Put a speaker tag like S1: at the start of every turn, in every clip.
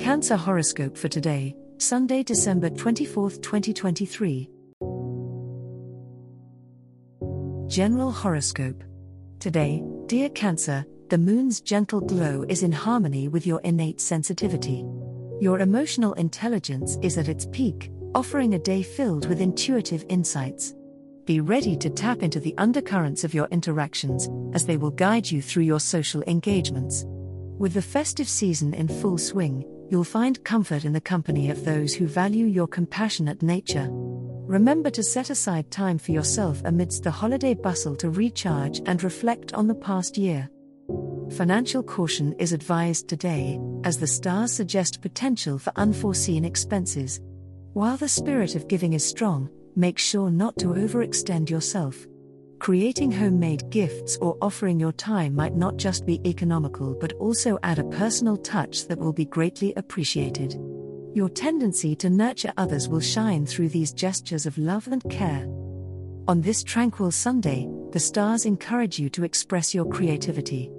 S1: Cancer horoscope for today, Sunday, December 24, 2023. General horoscope. Today, dear Cancer, the moon's gentle glow is in harmony with your innate sensitivity. Your emotional intelligence is at its peak, offering a day filled with intuitive insights. Be ready to tap into the undercurrents of your interactions, as they will guide you through your social engagements. With the festive season in full swing, you'll find comfort in the company of those who value your compassionate nature. Remember to set aside time for yourself amidst the holiday bustle to recharge and reflect on the past year. Financial caution is advised today, as the stars suggest potential for unforeseen expenses. While the spirit of giving is strong, make sure not to overextend yourself. Creating homemade gifts or offering your time might not just be economical but also add a personal touch that will be greatly appreciated. Your tendency to nurture others will shine through these gestures of love and care. On this tranquil Sunday, the stars encourage you to express your creativity.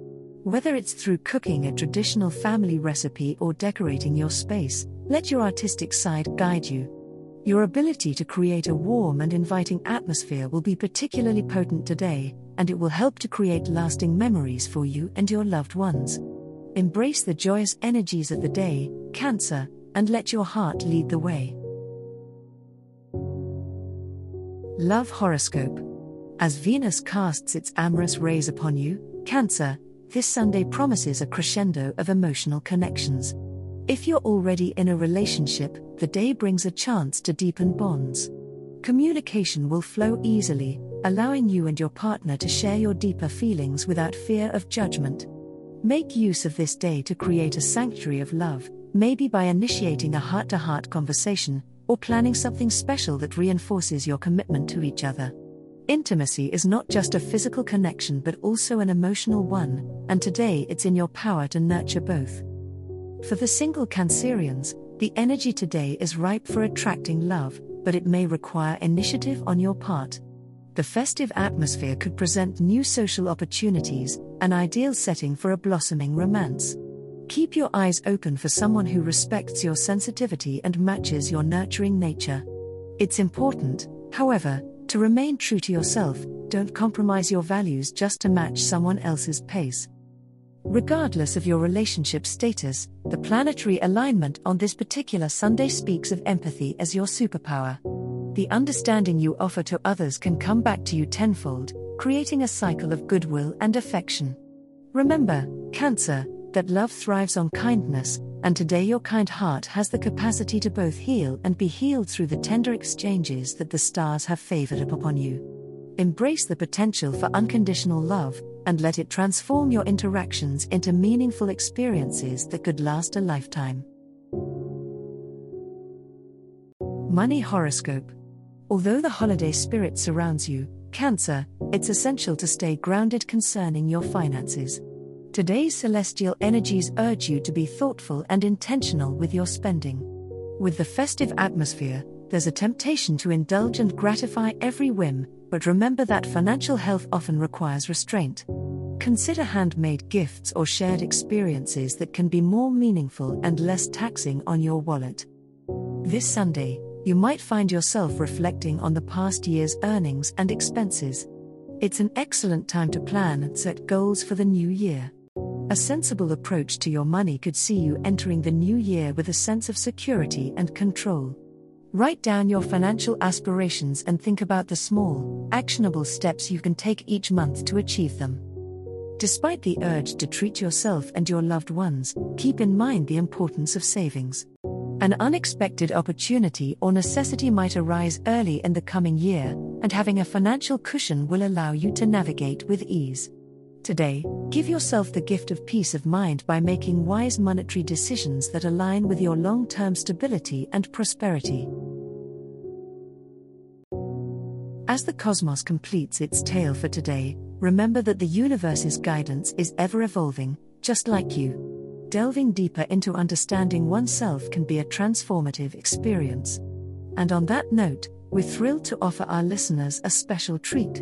S1: Whether it's through cooking a traditional family recipe or decorating your space, let your artistic side guide you. Your ability to create a warm and inviting atmosphere will be particularly potent today, and it will help to create lasting memories for you and your loved ones. Embrace the joyous energies of the day, Cancer, and let your heart lead the way. Love Horoscope As Venus casts its amorous rays upon you, Cancer, this Sunday promises a crescendo of emotional connections. If you're already in a relationship, the day brings a chance to deepen bonds. Communication will flow easily, allowing you and your partner to share your deeper feelings without fear of judgment. Make use of this day to create a sanctuary of love, maybe by initiating a heart to heart conversation, or planning something special that reinforces your commitment to each other. Intimacy is not just a physical connection but also an emotional one, and today it's in your power to nurture both. For the single Cancerians, the energy today is ripe for attracting love, but it may require initiative on your part. The festive atmosphere could present new social opportunities, an ideal setting for a blossoming romance. Keep your eyes open for someone who respects your sensitivity and matches your nurturing nature. It's important, however, to remain true to yourself, don't compromise your values just to match someone else's pace. Regardless of your relationship status, the planetary alignment on this particular Sunday speaks of empathy as your superpower. The understanding you offer to others can come back to you tenfold, creating a cycle of goodwill and affection. Remember, Cancer, that love thrives on kindness, and today your kind heart has the capacity to both heal and be healed through the tender exchanges that the stars have favored upon you. Embrace the potential for unconditional love, and let it transform your interactions into meaningful experiences that could last a lifetime. Money Horoscope Although the holiday spirit surrounds you, Cancer, it's essential to stay grounded concerning your finances. Today's celestial energies urge you to be thoughtful and intentional with your spending. With the festive atmosphere, there's a temptation to indulge and gratify every whim, but remember that financial health often requires restraint. Consider handmade gifts or shared experiences that can be more meaningful and less taxing on your wallet. This Sunday, you might find yourself reflecting on the past year's earnings and expenses. It's an excellent time to plan and set goals for the new year. A sensible approach to your money could see you entering the new year with a sense of security and control. Write down your financial aspirations and think about the small, actionable steps you can take each month to achieve them. Despite the urge to treat yourself and your loved ones, keep in mind the importance of savings. An unexpected opportunity or necessity might arise early in the coming year, and having a financial cushion will allow you to navigate with ease. Today, give yourself the gift of peace of mind by making wise monetary decisions that align with your long term stability and prosperity. As the cosmos completes its tale for today, remember that the universe's guidance is ever evolving, just like you. Delving deeper into understanding oneself can be a transformative experience. And on that note, we're thrilled to offer our listeners a special treat.